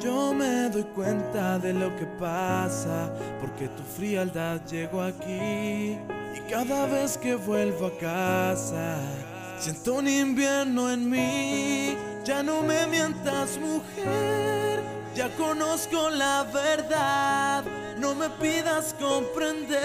Yo me doy cuenta de lo que pasa, porque tu frialdad llegó aquí. Y cada vez que vuelvo a casa, siento un invierno en mí. Ya no me mientas, mujer, ya conozco la verdad. No me pidas comprender,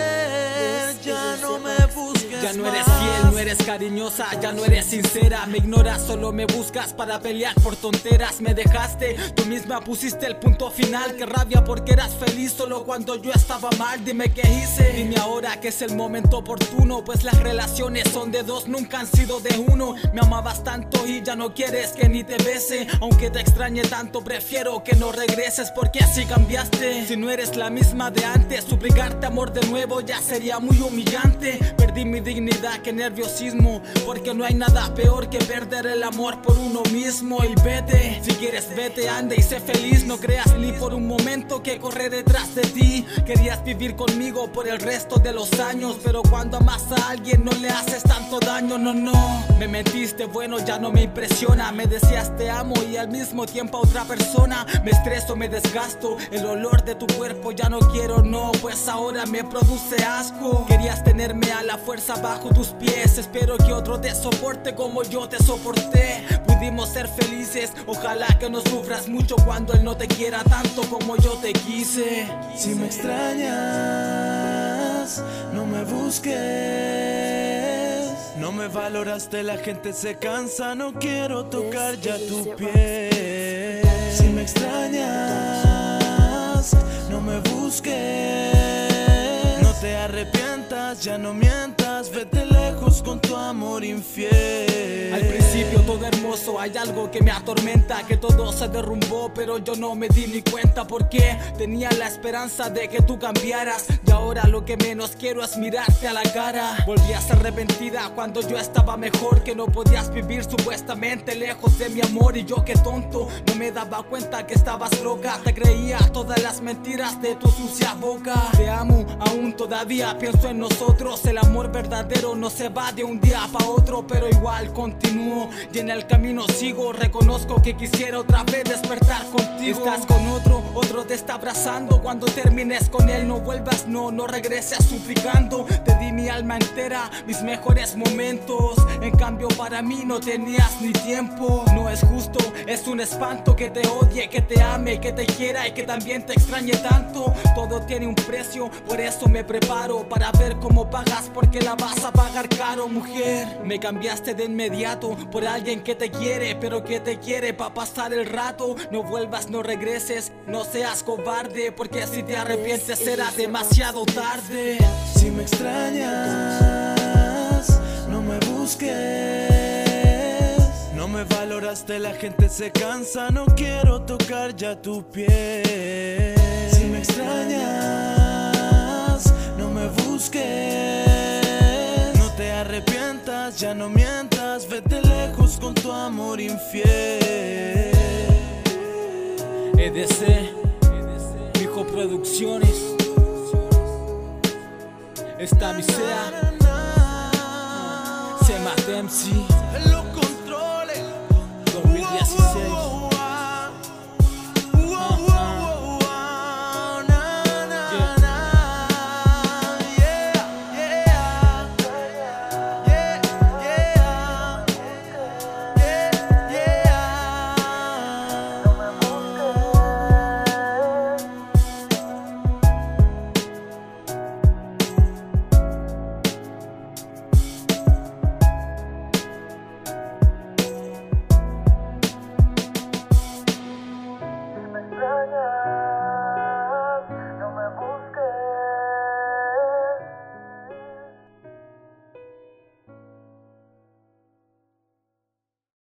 ya no me busques. Ya no eres fiel, no eres cariñosa, ya no eres sincera. Me ignoras, solo me buscas para pelear por tonteras. Me dejaste, tú misma pusiste el punto final. Qué rabia porque eras feliz solo cuando yo estaba mal. Dime qué hice. Dime ahora que es el momento oportuno. Pues las relaciones son de dos, nunca han sido de uno. Me amabas tanto y ya no quieres que ni te bese. Aunque te extrañe tanto, prefiero que no regreses porque así cambiaste. Si no eres la misma de antes, suplicarte amor de nuevo ya sería muy humillante. Perdí mi dignidad, qué nerviosismo. Porque no hay nada peor que perder el amor por uno mismo. Y vete, si quieres, vete, anda y sé feliz. No creas ni por un momento que corré detrás de ti. Querías vivir conmigo por el resto de los años. Pero cuando amas a alguien, no le haces tanto daño, no, no. Me metiste, bueno, ya no me impresiona. Me decías te amo y al mismo tiempo a otra persona. Me estreso, me desgasto. El olor de tu cuerpo ya no quiero, no, pues ahora me produce asco. Querías tenerme a la fuerza bajo tus pies. Espero que otro te soporte como yo te soporté. Pudimos ser felices, ojalá que no sufras mucho cuando él no te quiera tanto como yo te quise. Si me extrañas, no me busques. No me valoraste, la gente se cansa, no quiero tocar ya tu piel. Si me extrañas, no me busques. No te arrepientas, ya no mientas, vete con tu amor infiel. Al principio todo hermoso, hay algo que me atormenta, que todo se derrumbó, pero yo no me di ni cuenta porque tenía la esperanza de que tú cambiaras y ahora lo que menos quiero es mirarte a la cara. Volvías arrepentida cuando yo estaba mejor, que no podías vivir supuestamente lejos de mi amor y yo que tonto, no me daba cuenta que estabas loca, te creía todas las mentiras de tu sucia boca. Te amo, aún todavía pienso en nosotros, el amor verdadero no se va de un día para otro, pero igual continúo y en el camino sigo. Reconozco que quisiera otra vez despertar contigo. Estás con otro, otro te está abrazando. Cuando termines con él, no vuelvas, no, no regreses suplicando. Te di mi alma entera, mis mejores momentos. En cambio, para mí no tenías ni tiempo. No es justo, es un espanto que te odie, que te ame, que te quiera y que también te extrañe tanto. Todo tiene un precio, por eso me preparo para ver cómo pagas, porque la vas a pagar caro, mujer. Me cambiaste de inmediato por alguien que te quiere, pero que te quiere para pasar el rato. No vuelvas, no regreses, no seas cobarde, porque si te arrepientes será demasiado tarde. Si me extrañas, no me busques. No me valoraste, la gente se cansa, no quiero tocar ya tu piel. Si me extrañas, no me busques. Ya no mientas, vete lejos con tu amor infiel. EDC, Fijo Producciones. Esta mi sea, se mata MC.